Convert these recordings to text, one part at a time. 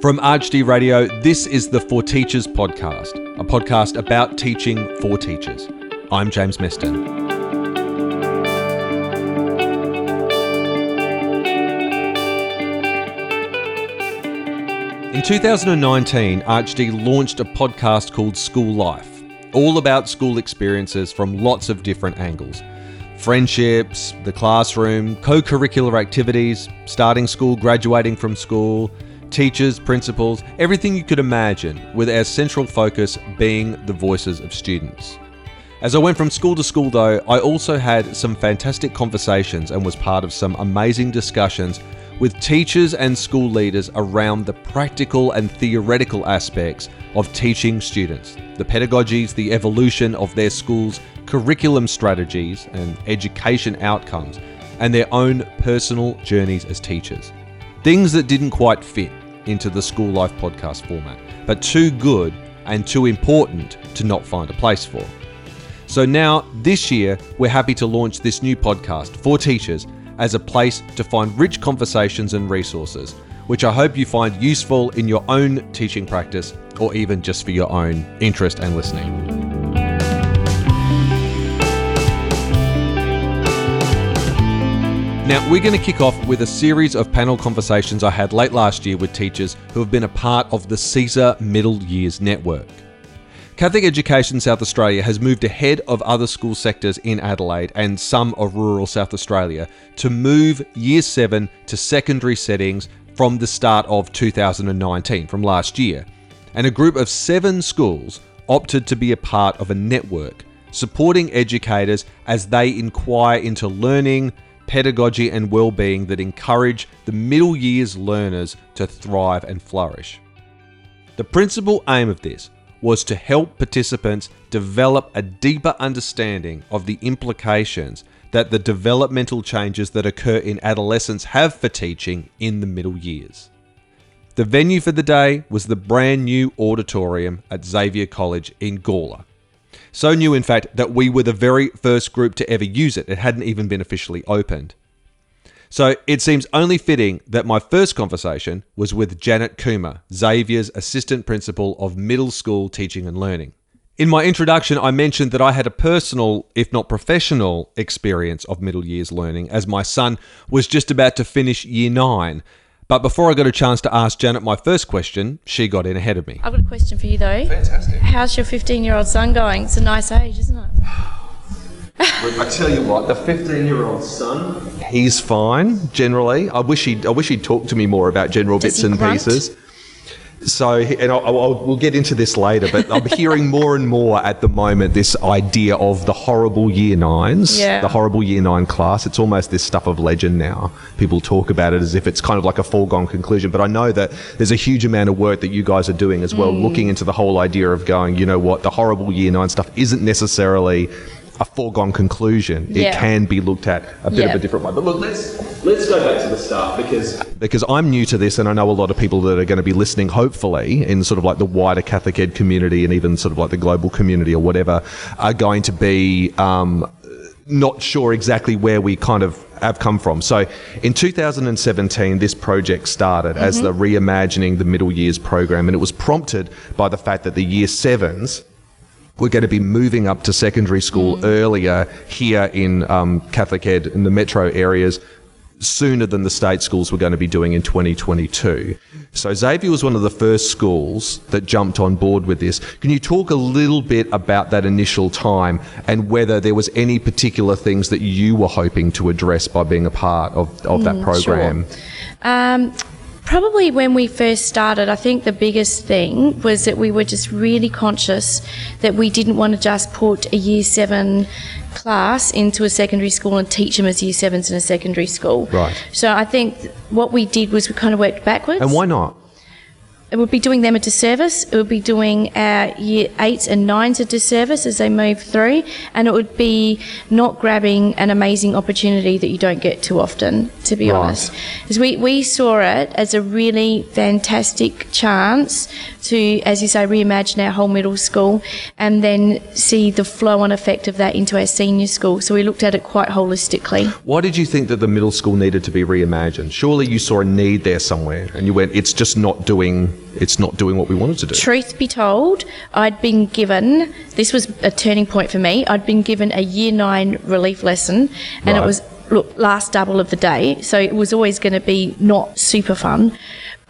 From ArchD Radio, this is the For Teachers podcast, a podcast about teaching for teachers. I'm James Meston. In 2019, ArchD launched a podcast called School Life, all about school experiences from lots of different angles friendships, the classroom, co curricular activities, starting school, graduating from school, teachers, principals, everything you could imagine, with our central focus being the voices of students. As I went from school to school, though, I also had some fantastic conversations and was part of some amazing discussions with teachers and school leaders around the practical and theoretical aspects of teaching students, the pedagogies, the evolution of their school's curriculum strategies and education outcomes, and their own personal journeys as teachers. Things that didn't quite fit into the School Life podcast format, but too good and too important to not find a place for. So now, this year, we're happy to launch this new podcast for teachers as a place to find rich conversations and resources, which I hope you find useful in your own teaching practice or even just for your own interest and listening. Now, we're going to kick off with a series of panel conversations I had late last year with teachers who have been a part of the CESA Middle Years Network. Catholic Education South Australia has moved ahead of other school sectors in Adelaide and some of rural South Australia to move Year 7 to secondary settings from the start of 2019, from last year. And a group of seven schools opted to be a part of a network supporting educators as they inquire into learning, pedagogy, and well-being that encourage the middle years learners to thrive and flourish. The principal aim of this was to help participants develop a deeper understanding of the implications that the developmental changes that occur in adolescence have for teaching in the middle years. The venue for the day was the brand new auditorium at Xavier College in Gawler, so new, in fact, that we were the very first group to ever use it. It hadn't even been officially opened. So it seems only fitting that my first conversation was with Janet Coomer, Xavier's assistant principal of middle school teaching and learning. In my introduction, I mentioned that I had a personal, if not professional, experience of middle years learning as my son was just about to finish year nine but before I got a chance to ask Janet my first question, she got in ahead of me. I've got a question for you though. Fantastic. How's your 15 year old son going? It's a nice age, isn't it? I tell you what, the 15-year-old son, he's fine generally. I wish he, I wish he'd talk to me more about general Does bits he and grunt? pieces. So, and I'll, I'll, we'll get into this later, but I'm hearing more and more at the moment this idea of the horrible year nines, Yeah. the horrible year nine class. It's almost this stuff of legend now. People talk about it as if it's kind of like a foregone conclusion. But I know that there's a huge amount of work that you guys are doing as well, Mm. looking into the whole idea of going, you know what, the horrible year nine stuff isn't necessarily a foregone conclusion. It can be looked at a bit of a different way. But look, let's let's go back to the start because because I'm new to this, and I know a lot of people that are going to be listening, hopefully, in sort of like the wider Catholic Ed community and even sort of like the global community or whatever, are going to be. Um, not sure exactly where we kind of have come from. So in 2017, this project started as the Reimagining the Middle Years program, and it was prompted by the fact that the year sevens we're going to be moving up to secondary school earlier here in um, Catholic Ed in the metro areas sooner than the state schools were going to be doing in 2022. So Xavier was one of the first schools that jumped on board with this. Can you talk a little bit about that initial time and whether there was any particular things that you were hoping to address by being a part of, of that program? Um, probably when we first started, I think the biggest thing was that we were just really conscious that we didn't want to just put a year seven class into a secondary school and teach them as year sevens in a secondary school. Right. So I think what we did was we kind of worked backwards. And why not? It would be doing them a disservice. It would be doing our year eights and nines a disservice as they move through, and it would be not grabbing an amazing opportunity that you don't get too often, to be Right. honest. Because we, we saw it as a really fantastic chance to, as you say, reimagine our whole middle school and then see the flow on effect of that into our senior school. So we looked at it quite holistically. Why did you think that the middle school needed to be reimagined? Surely you saw a need there somewhere, and you went, "It's just not doing. It's not doing what we wanted to do." Truth be told, I'd been given, this was a turning point for me, I'd been given a year nine relief lesson and it was, look, last double of the day, so it was always going to be not super fun.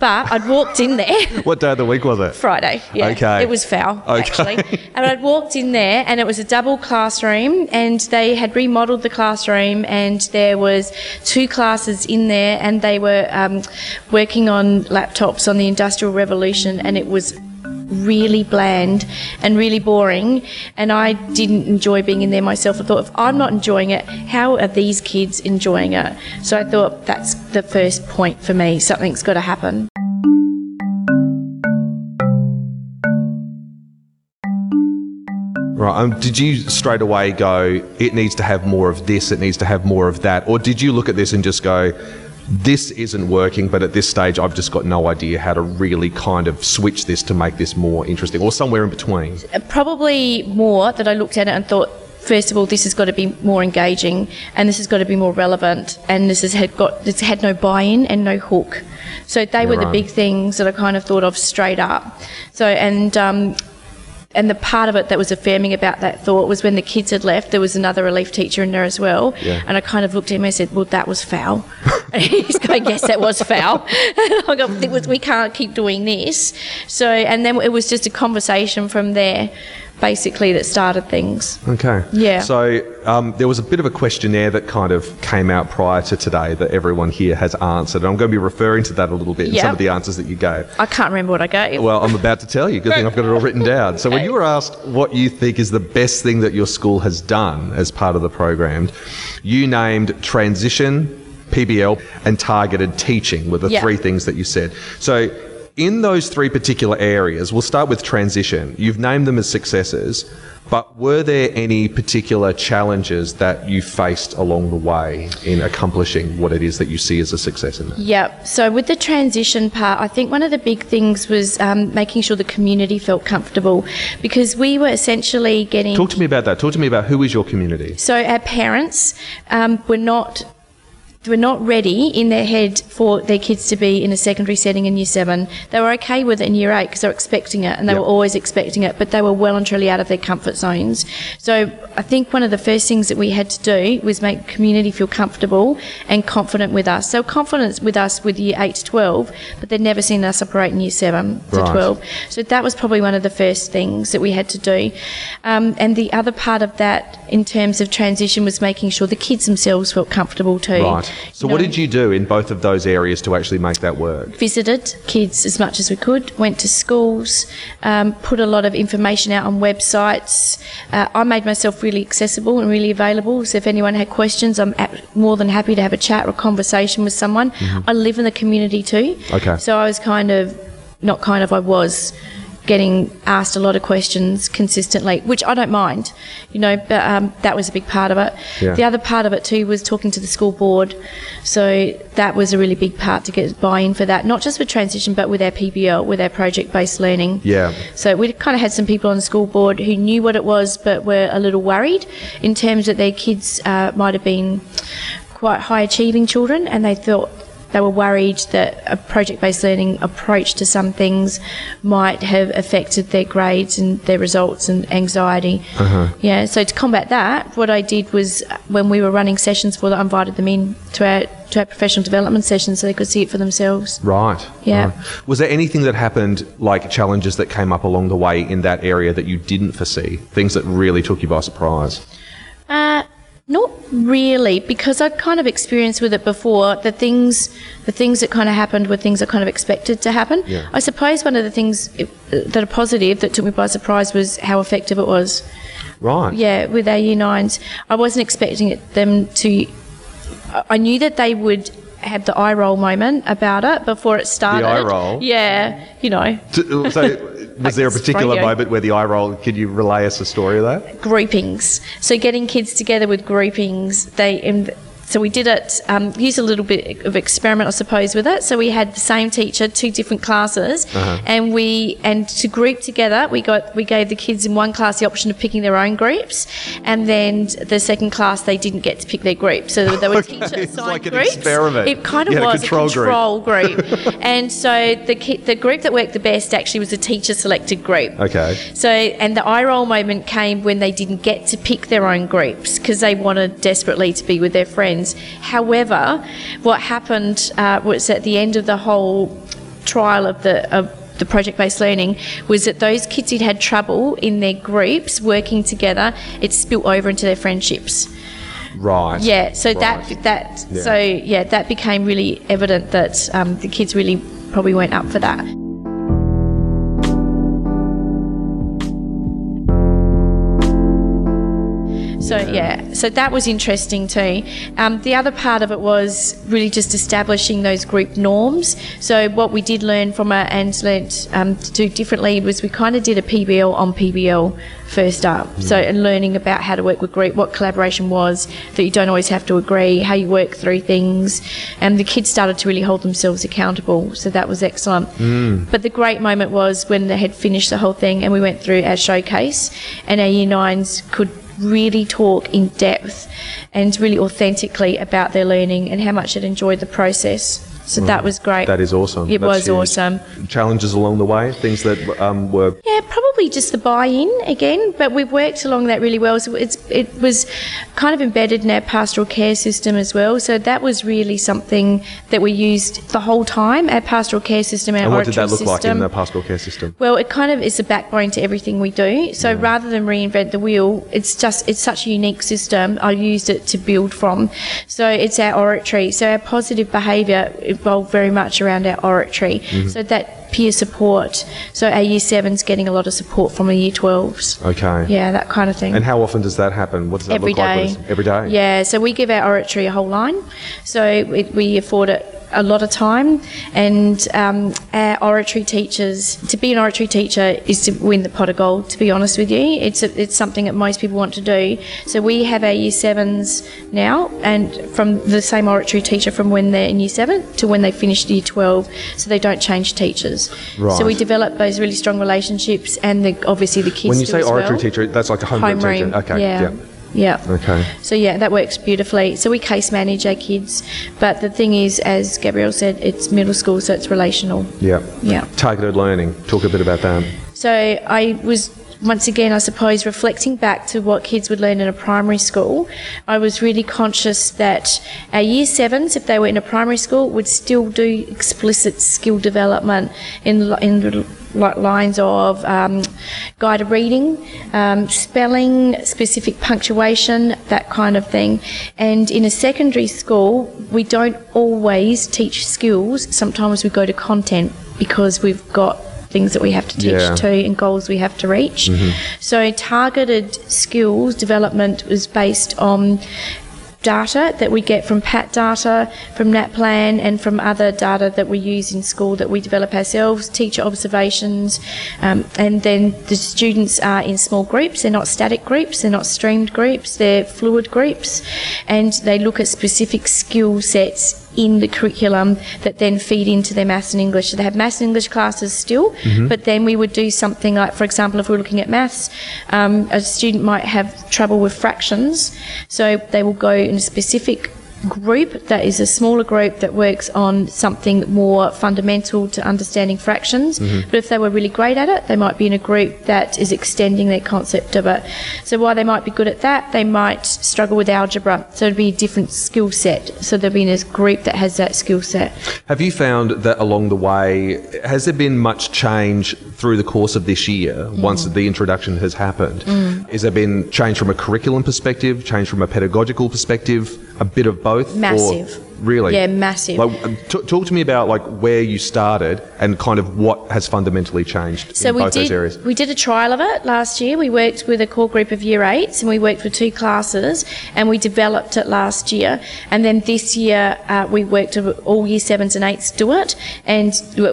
But I'd walked in there. What day of the week was it? Friday. Yeah. Okay. It was foul, Okay. actually. And I'd walked in there and it was a double classroom and they had remodeled the classroom and there was two classes in there and they were um, working on laptops on the Industrial Revolution and it was really bland and really boring and I didn't enjoy being in there myself. I thought if I'm not enjoying it, how are these kids enjoying it? So I thought that's the first point for me. Something's got to happen. Right. Um, did you straight away go, it needs to have more of this, it needs to have more of that? Or did you look at this and just go, this isn't working, but at this stage, I've just got no idea how to really kind of switch this to make this more interesting, or somewhere in between? probably more that I looked at it and thought, first of all, this has got to be more engaging, and this has got to be more relevant, and this has had got this had no buy-in and no hook. So they were the Right. big things that I kind of thought of straight up. So and. Um, and the part of it that was affirming about that thought was when the kids had left, there was another relief teacher in there as well. Yeah. And I kind of looked at him and said, Well, that was foul. and he's going, Yes, that was foul. I go, "It was- We can't keep doing this. So, and then it was just a conversation from there, basically, that started things. Okay. Yeah. So um, there was a bit of a questionnaire that kind of came out prior to today that everyone here has answered. And I'm going to be referring to that a little bit in some of the answers that you gave. I can't remember what I gave. Well, I'm about to tell you. Good thing I've got it all written down. So, when you were asked what you think is the best thing that your school has done as part of the program, you named transition, PBL, and targeted teaching were the three things that you said. So, in those three particular areas, we'll start with transition. You've named them as successes, but were there any particular challenges that you faced along the way in accomplishing what it is that you see as a success in that? Yep. So with the transition part, I think one of the big things was um, making sure the community felt comfortable because we were essentially getting. Talk to me about that. Talk to me about who is your community. So our parents um, were not were not ready in their head for their kids to be in a secondary setting in year seven. They were okay with it in year eight because they were expecting it and they Yep. were always expecting it, but they were well and truly out of their comfort zones. So I think one of the first things that we had to do was make community feel comfortable and confident with us. So confidence with us with year eight to 12, but they'd never seen us operate in year seven to Right. 12. So that was probably one of the first things that we had to do. Um, and the other part of that, in terms of transition, was making sure the kids themselves felt comfortable too. Right. So, what know, did you do in both of those areas to actually make that work? Visited kids as much as we could, went to schools, um, put a lot of information out on websites. Uh, I made myself really accessible and really available. So if anyone had questions, I'm more than happy to have a chat or a conversation with someone. I live in the community too. Okay. So I was kind of, not kind of, I was getting asked a lot of questions consistently, which I don't mind, you know, but um, that was a big part of it. Yeah. The other part of it too was talking to the school board. So that was a really big part to get buy-in for that, not just with transition, but with our PBL, with our project-based learning. Yeah. So we kind of had some people on the school board who knew what it was, but were a little worried in terms that their kids uh, might have been quite high achieving children, and they thought they were worried that a project based learning approach to some things might have affected their grades and their results and anxiety. Yeah, so to combat that, what I did was when we were running sessions for them, I invited them in to our, to our professional development sessions so they could see it for themselves. Right. Yeah. right. Was there anything that happened, like challenges that came up along the way in that area that you didn't foresee? Things that really took you by surprise? Uh, not really, because I'd kind of experienced with it before. The things, the things that kind of happened were things I kind of expected to happen. Yeah. I suppose one of the things that are positive that took me by surprise was how effective it was. Right. Yeah, with our year nines, I wasn't expecting it, them to. I- I knew that they would have the eye roll moment about it before it started. The eye roll? Yeah, you know, So, was there a particular radio. moment where the eye roll? Could you relay us a story of that? groupings. So getting kids together with groupings, they so we did it. Um, used a little bit of experiment, I suppose, with it. So we had the same teacher, two different classes, and we and to group together, we got we gave the kids in one class the option of picking their own groups, and then the second class they didn't get to pick their group. So they were Okay, teacher it's assigned like an groups. experiment. It kind of had a was control a group. control group, and so the ki- the group that worked the best actually was a teacher selected group. Okay. So, and the eye roll moment came when they didn't get to pick their own groups because they wanted desperately to be with their friends. However, what happened uh, was at the end of the whole trial of the of the project-based learning was that those kids who'd had trouble in their groups working together, it spilt over into their friendships. Right. Yeah, so Right. that that Yeah. so yeah, that became really evident that um, the kids really probably weren't up for that. So yeah, so that was interesting too. Um, the other part of it was really just establishing those group norms. So what we did learn from it and learnt um, to do differently was we kind of did a PBL on PBL first up. So and learning about how to work with group, what collaboration was, that you don't always have to agree, how you work through things, and the kids started to really hold themselves accountable. So that was excellent. But the great moment was when they had finished the whole thing and we went through our showcase, and our year nines could really talk in depth and really authentically about their learning and how much it enjoyed the process. So that was great. That is awesome. It That's was huge. awesome. Challenges along the way, things that um, were Yeah, probably just the buy-in again, but we've worked along that really well. So it's it was kind of embedded in our pastoral care system as well. So that was really something that we used the whole time. Our pastoral care system, our And what did that look like in system. the pastoral care system? Well, it kind of is the backbone to everything we do. So rather than reinvent the wheel, it's just it's such a unique system. I used it to build from. So it's our oratory. So our positive behaviour evolved very much around our oratory. Mm-hmm. So that peer support. So our year sevens getting a lot of support from the year twelves. Okay. Yeah, that kind of thing. And how often does that happen? What does that Every look like? day. What is- Every day. Yeah, so we give our oratory a whole line. So we, we afford it a lot of time. And um, our oratory teachers, to be an oratory teacher is to win the pot of gold, to be honest with you. It's, a, it's something that most people want to do. So we have our year sevens now, and from the same oratory teacher from when they're in year seven to when they finish year 12, so they don't change teachers. Right. So we develop those really strong relationships, and the, obviously the kids When you say oratory well. teacher, that's like a homeroom, Homeroom, teacher. Okay. yeah. Yeah. Yeah. Okay. So yeah, that works beautifully. So we case manage our kids, but the thing is, as Gabrielle said, it's middle school, so it's relational. Yeah. Yeah. Targeted learning. Talk a bit about that. So I was once again, I suppose, reflecting back to what kids would learn in a primary school. I was really conscious that our year sevens, if they were in a primary school, would still do explicit skill development in in lines of um, guided reading, um, spelling, specific punctuation, that kind of thing. And in a secondary school, we don't always teach skills. Sometimes we go to content because we've got things that we have to teach Yeah. to and goals we have to reach. So targeted skills development was based on data that we get from PAT data, from NAPLAN, and from other data that we use in school that we develop ourselves, teacher observations, um, and then the students are in small groups. They're not static groups, they're not streamed groups, they're fluid groups, and they look at specific skill sets in the curriculum that then feed into their maths and English. So they have maths and English classes still, but then we would do something like, for example, if we're looking at maths, um, a student might have trouble with fractions, so they will go in a specific group that is a smaller group that works on something more fundamental to understanding fractions. But if they were really great at it, they might be in a group that is extending their concept of it. So while they might be good at that, they might struggle with algebra. So it'd be a different skill set. So they'll be in a group that has that skill set. Have you found that along the way, has there been much change through the course of this year Mm. once the introduction has happened? Has there been change from a curriculum perspective, change from a pedagogical perspective, a bit of both? Massive. Really? Yeah, massive. Like, um, t- talk to me about like where you started and kind of what has fundamentally changed So in we both those did areas. we did a trial of it last year. We worked with a core group of year eights, and we worked with two classes, and we developed it last year. And then this year uh, we worked with all year sevens and eights do it, and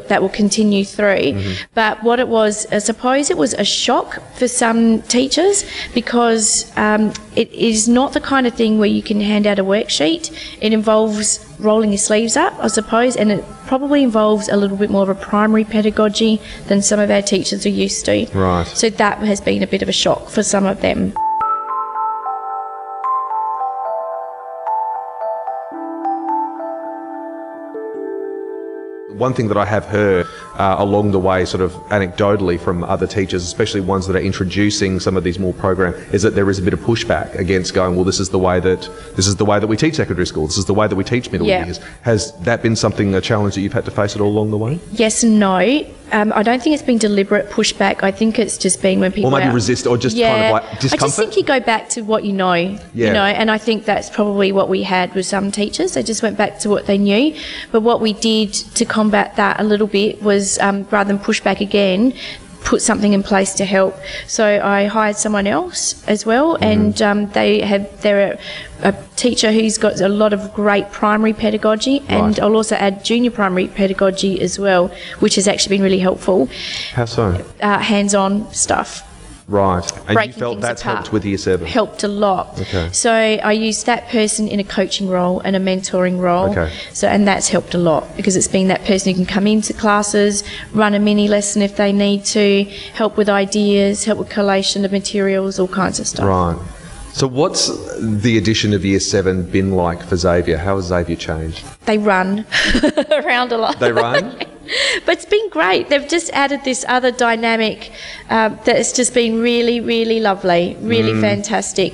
that will continue through. Mm-hmm. But what it was, I suppose, it was a shock for some teachers because um, it is not the kind of thing where you can hand out a worksheet. It involves rolling your sleeves up, I suppose, and it probably involves a little bit more of a primary pedagogy than some of our teachers are used to. Right. So that has been a bit of a shock for some of them. One thing that I have heard uh, along the way, sort of anecdotally from other teachers, especially ones that are introducing some of these more program, is that there is a bit of pushback against going, well, this is the way that this is the way that we teach secondary school. This is the way that we teach middle Yeah. years. Has that been something a challenge that you've had to face at all along the way, Yes and no. Um, I don't think it's been deliberate pushback. I think it's just been when people or maybe resist, or just yeah, kind of like discomfort. I just think you go back to what you know, Yeah. you know, and I think that's probably what we had with some teachers. They just went back to what they knew. But what we did to combat that a little bit was um, rather than push back again, put something in place to help. So I hired someone else as well, Mm-hmm. and um, they have they're a, a teacher who's got a lot of great primary pedagogy, and Right. I'll also add junior primary pedagogy as well, which has actually been really helpful. How so? Uh, hands-on stuff Right. And you felt things that's apart. helped with year seven? helped a lot. Okay. So I used that person in a coaching role and a mentoring role. Okay. So and that's helped a lot because it's been that person who can come into classes, run a mini lesson if they need to, help with ideas, help with collation of materials, all kinds of stuff. Right. So, what's the addition of year seven been like for Xavier? How has Xavier changed? They run around a lot. They run? But it's been great. They've just added this other dynamic um, that's just been really, really lovely, really Mm. fantastic.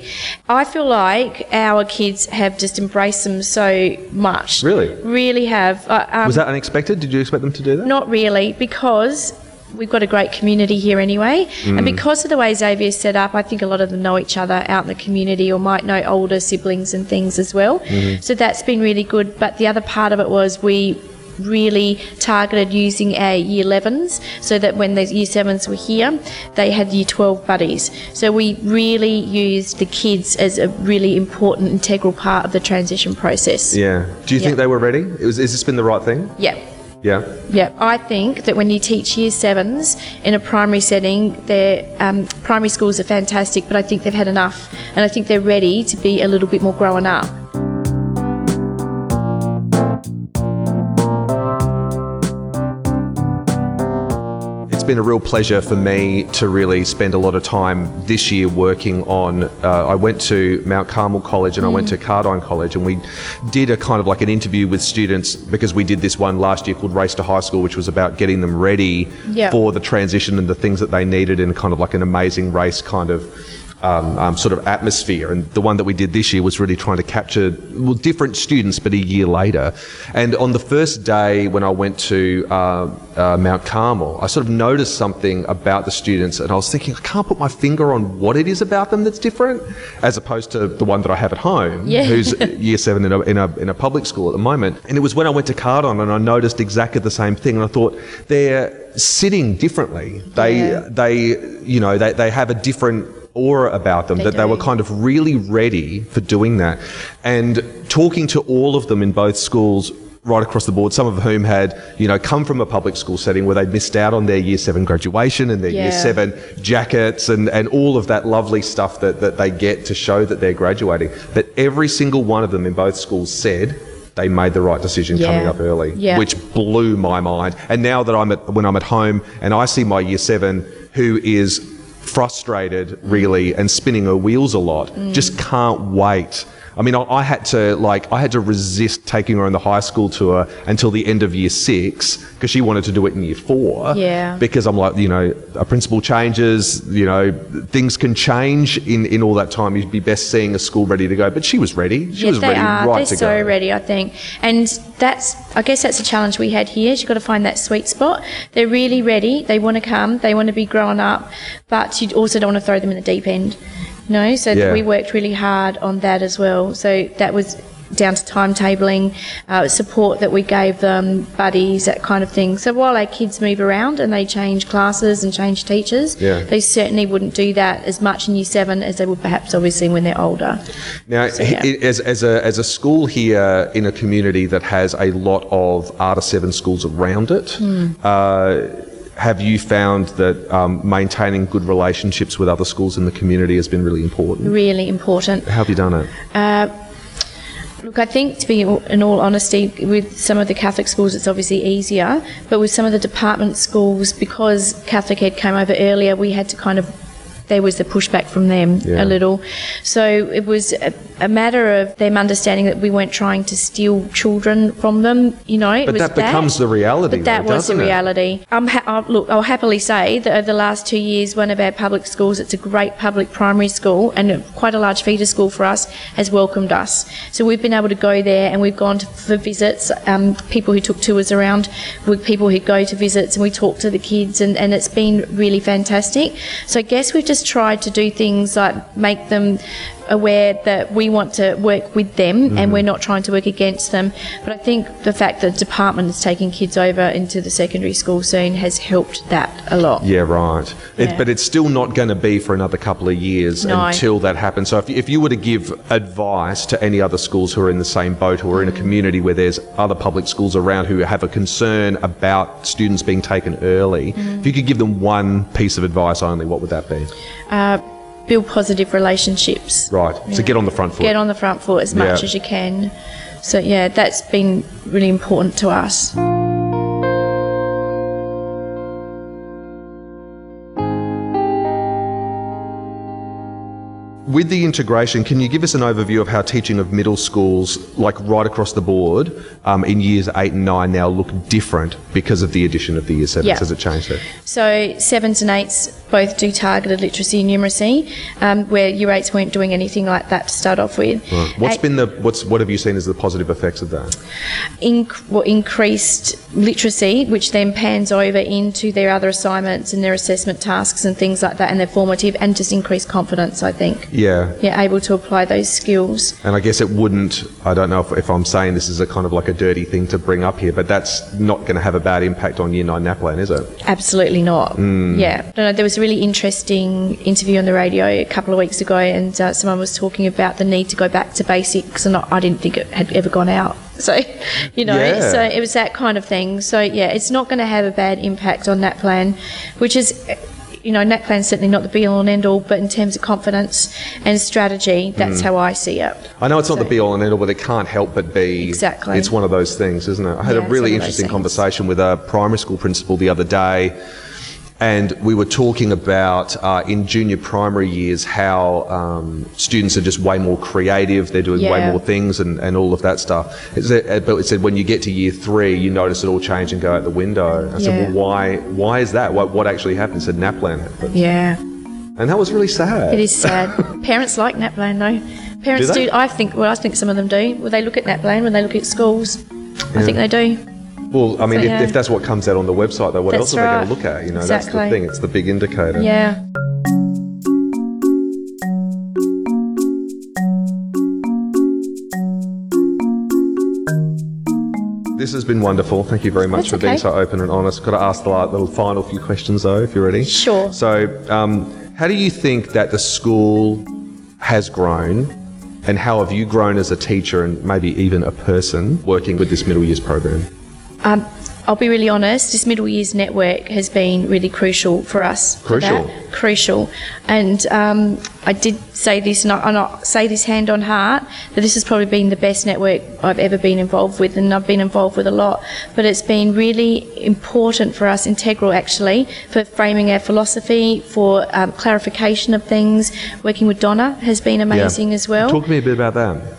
I feel like our kids have just embraced them so much. Really? Really have. Uh, um, Was that unexpected? Did you expect them to do that? not really, because we've got a great community here anyway. Mm. And because of the way Xavier's set up, I think a lot of them know each other out in the community or might know older siblings and things as well. Mm-hmm. So that's been really good. But the other part of it was we really targeted using our year 11s so that when the year 7s were here they had year 12 buddies so we really used the kids as a really important integral part of the transition process Yeah. Do you think they were ready? It was, has this been the right thing? yeah Yeah. Yeah, I think that when you teach year sevens in a primary setting, their um, primary schools are fantastic, but I think they've had enough, and I think they're ready to be a little bit more grown up. Been a real pleasure for me to really spend a lot of time this year working on. Uh, I went to Mount Carmel College and I went to Cardijn College, and we did a kind of like an interview with students because we did this one last year called Race to High School, which was about getting them ready Yeah. for the transition and the things that they needed in kind of like an amazing race kind of. Um, um, sort of atmosphere, and the one that we did this year was really trying to capture well different students, but a year later. And on the first day when I went to uh, uh, Mount Carmel, I sort of noticed something about the students, and I was thinking I can't put my finger on what it is about them that's different, as opposed to the one that I have at home, Yeah. who's year seven in a, in a in a public school at the moment. And it was when I went to Cardijn and I noticed exactly the same thing, and I thought they're sitting differently. They Yeah. they you know they, they have a different aura about them They that they were kind of really ready for doing that and talking to all of them in both schools right across the board some of whom had you know come from a public school setting where they'd missed out on their year 7 graduation and their year 7 jackets and, and all of that lovely stuff that, that they get to show that they're graduating but every single one of them in both schools said they made the right decision Yeah. coming up early Yeah. which blew my mind. And now that I'm at when I'm at home and I see my year seven who is frustrated really and spinning her wheels a lot, mm. just can't wait. I mean, I, I had to like I had to resist taking her on the high school tour until the end of year six because she wanted to do it in year four. Yeah. Because I'm like, you know, a principal changes, you know, things can change in in all that time. You'd be best seeing a school ready to go. But she was ready. She yeah, was they ready, are. right They're to so go. ready, I think. And that's, I guess that's a challenge we had here. You've got to find that sweet spot. They're really ready. They want to come. They want to be growing up, but you also don't want to throw them in the deep end. Know, so Yeah. we worked really hard on that as well. So that was down to timetabling, uh, support that we gave them, buddies, that kind of thing. So while our kids move around and they change classes and change teachers, Yeah. they certainly wouldn't do that as much in year seven as they would perhaps obviously when they're older. Now, yeah. i- as, as, a, as a school here in a community that has a lot of R7 schools around it, Hmm. uh, have you found that um, maintaining good relationships with other schools in the community has been really important? Really important. How have you done it? Look, I think to be in all honesty, with some of the Catholic schools, it's obviously easier, but with some of the department schools, because Catholic Ed came over earlier, we had to kind of. There was the pushback from them Yeah. a little. So it was a, a matter of them understanding that we weren't trying to steal children from them, you know. It But was that becomes the reality, But that though, was the reality. I'm ha- I'll, look, I'll happily say that over the last two years, one of our public schools, it's a great public primary school and quite a large feeder school for us, has welcomed us. So we've been able to go there and we've gone to, for visits. Um, people who took tours around with people who go to visits and we talk to the kids and, and it's been really fantastic. So I guess we've just tried to do things like make them aware that we want to work with them and mm-hmm. we're not trying to work against them. But I think the fact that the department is taking kids over into the secondary school scene has helped that a lot. Yeah, right. It, but it's still not going to be for another couple of years No. until that happens. So if, if you were to give advice to any other schools who are in the same boat who are in a mm. community where there's other public schools around who have a concern about students being taken early, mm. if you could give them one piece of advice only, what would that be? Uh, build positive relationships. Right. So get on the front foot. Get on the front foot as much Yeah. as you can. So yeah, that's been really important to us. With the integration, can you give us an overview of how teaching of middle schools, like right across the board, um, in years eight and nine now look different because of the addition of the year sevens? Yeah. Has it changed it? So sevens and eights both do targeted literacy and numeracy, um, where year eights weren't doing anything like that to start off with. What's Eight- been the what's what have you seen as the positive effects of that? inc- well, increased literacy, which then pans over into their other assignments and their assessment tasks and things like that, and their formative, and just increased confidence. I think. Yeah. Yeah, able to apply those skills. And I guess it wouldn't, I don't know if, if I'm saying this is a kind of like a dirty thing to bring up here, but that's not going to have a bad impact on Year 9 NAPLAN, is it? Absolutely not. Hmm. Yeah. No, no, there was a really interesting interview on the radio a couple of weeks ago, and uh, someone was talking about the need to go back to basics, and I I didn't think it had ever gone out. So, you know, Yeah. so it was that kind of thing. So, yeah, it's not going to have a bad impact on NAPLAN, which is. You know, NAPLAN's certainly not the be all and end all, but in terms of confidence and strategy, that's Hmm. how I see it. I know it's not the be all and end all, but it can't help but be. Exactly. It's one of those things, isn't it? I had Yeah, a really one of those interesting conversation with a primary school principal the other day, and we were talking about uh, in junior primary years how um, students are just way more creative, they're doing way more things, and, and all of that stuff. Uh, but it said when you get to year three, you notice it all change and go out the window. I said, well, why? Why is that? What, what actually happened? It said NAPLAN happened, Yeah. and that was really sad. It is sad. Parents like NAPLAN though. Parents Do do, I think, well, I think some of them do. Well, they look at NAPLAN when they look at schools. I think they do. Well, I mean, So, if, yeah. if that's what comes out on the website, though, what else That's are they going to look at? You know, that's the thing. It's the big indicator. Yeah. This has been wonderful. Thank you very much That's for being so open and honest. Got to ask the little final few questions, though, if you're ready. Sure. So, um, how do you think that the school has grown, and how have you grown as a teacher and maybe even a person working with this middle years program? Um, I'll be really honest, this middle years network has been really crucial for us. Crucial? that. Crucial. And um, I did say this, and I, and I say this hand on heart, that this has probably been the best network I've ever been involved with, and I've been involved with a lot. But it's been really important for us, integral actually, for framing our philosophy, for um, clarification of things. Working with Donna has been amazing as well. Talk to me a bit about that.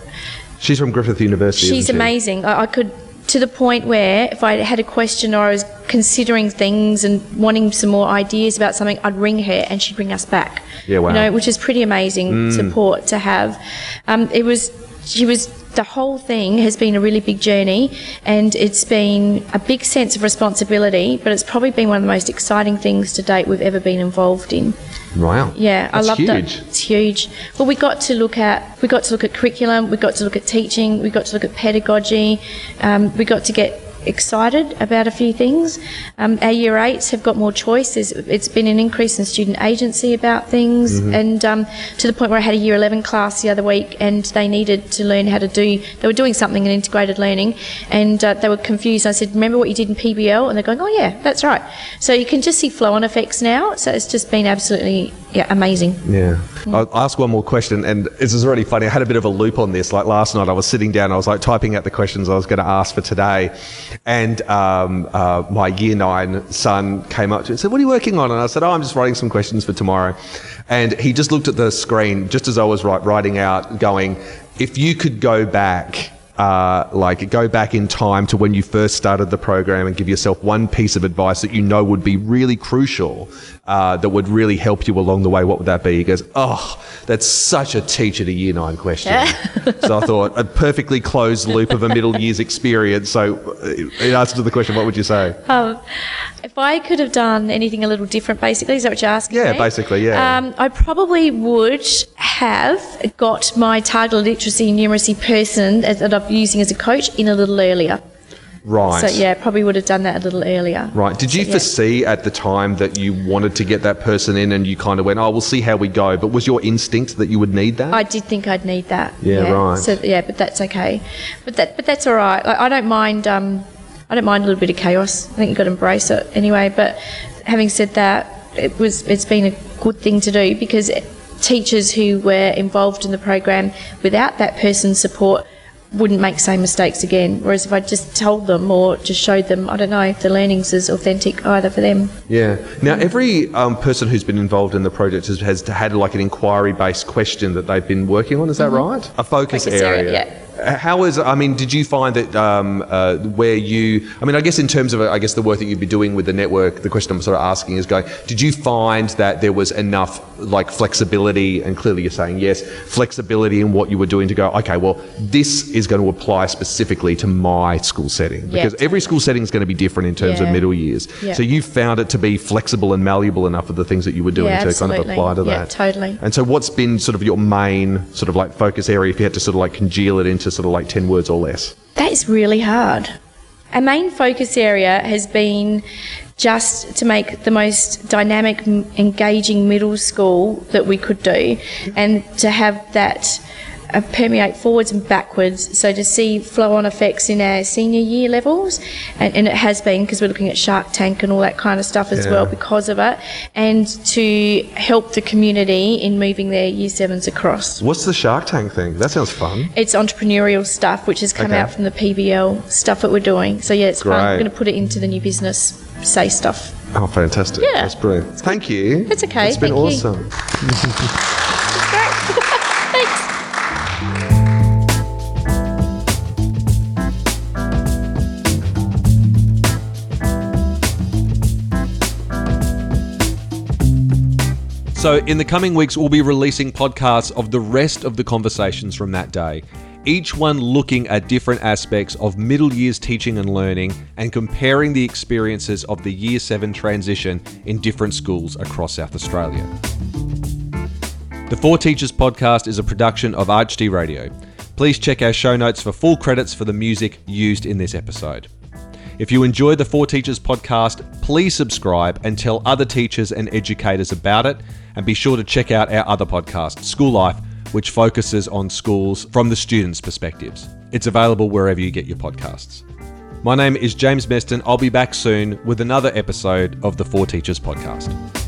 She's from Griffith University. She's she? amazing. I, I could, to the point where if I had a question or I was considering things and wanting some more ideas about something, I'd ring her and she'd bring us back. Yeah, wow. Mm. You know, which is pretty amazing support to have. Um, it was. She was the whole thing has been a really big journey and it's been a big sense of responsibility, but it's probably been one of the most exciting things to date we've ever been involved in. Wow. Yeah, That's I love huge. that. It's huge. Well, we got to look at we got to look at curriculum, we got to look at teaching, we got to look at pedagogy, um, we got to get excited about a few things. Um, our year eights have got more choice. There's, it's been an increase in student agency about things, and um, to the point where I had a year 11 class the other week, and they needed to learn how to do. They were doing something in integrated learning, and uh, they were confused. I said, "Remember what you did in PBL?" And they're going, "Oh yeah, that's right." So you can just see flow-on effects now. So it's just been absolutely yeah amazing. Yeah. I'll ask one more question, and this is really funny. I had a bit of a loop on this. Like last night, I was sitting down, I was like typing out the questions I was going to ask for today, and um, uh, my year nine son came up to me and said, "What are you working on?" And I said, "Oh, I'm just writing some questions for tomorrow." And he just looked at the screen just as I was writing out, going, "If you could go back." Uh, like go back in time to when you first started the program and give yourself one piece of advice that you know would be really crucial uh, that would really help you along the way, what would that be? He goes, Oh, that's such a teacher to year nine question. so I thought, a perfectly closed loop of a middle years experience. So, uh, in answer to the question, what would you say? Um, if I could have done anything a little different, basically, is that what you're asking? Yeah, me? basically, yeah. Um, I probably would have got my target literacy and numeracy person as- that Using as a coach in a little earlier. Right. So yeah, probably would have done that a little earlier. Right. Did you So, yeah. foresee at the time that you wanted to get that person in and you kind of went, oh, we'll see how we go? But was your instinct that you would need that? I did think I'd need that. Yeah, right. So yeah, but that's okay. But that but that's all right. I don't mind. Um, I don't mind a little bit of chaos. I think you've got to embrace it anyway. But having said that, it was it's been a good thing to do because teachers who were involved in the program without that person's support wouldn't make same mistakes again. Whereas if I just told them or just showed them, I don't know if the learning's as authentic either for them. Yeah. Now, every um, person who's been involved in the project has, has had like an inquiry-based question that they've been working on. Is that right? A focus, Mm-hmm. Focus area, area. yeah. How is? I mean, did you find that um, uh, where you? I mean, I guess in terms of, I guess the work that you'd be doing with the network, the question I'm sort of asking is going. Did you find that there was enough like flexibility, and clearly you're saying yes, flexibility in what you were doing to go. Okay, well, this is going to apply specifically to my school setting Yeah, because every school setting is going to be different in terms of middle years. Yeah. So you found it to be flexible and malleable enough of the things that you were doing Yeah, to kind of apply to Yeah, that. totally. And so what's been sort of your main sort of like focus area if you had to sort of like congeal it into sort of like 10 words or less? That is really hard. Our main focus area has been just to make the most dynamic, engaging middle school that we could do and to have that Uh, permeate forwards and backwards. So to see flow on effects in our senior year levels, and, and it has been because we're looking at Shark Tank and all that kind of stuff as Yeah. well because of it, and to help the community in moving their year sevens across. What's the Shark Tank thing? That sounds fun. It's entrepreneurial stuff, which has come Okay. out from the PBL stuff that we're doing. So yeah, it's fun. Great. I'm going to put it into the new business say stuff. Oh, fantastic. Yeah. That's brilliant. Thank you. It's okay, It's been thank awesome. So, in the coming weeks, we'll be releasing podcasts of the rest of the conversations from that day, each one looking at different aspects of middle years teaching and learning and comparing the experiences of the Year 7 transition in different schools across South Australia. The For Teachers podcast is a production of ArchD Radio. Please check our show notes for full credits for the music used in this episode. If you enjoy the For Teachers podcast, please subscribe and tell other teachers and educators about it. And be sure to check out our other podcast, School Life, which focuses on schools from the students' perspectives. It's available wherever you get your podcasts. My name is James Meston. I'll be back soon with another episode of the For Teachers podcast.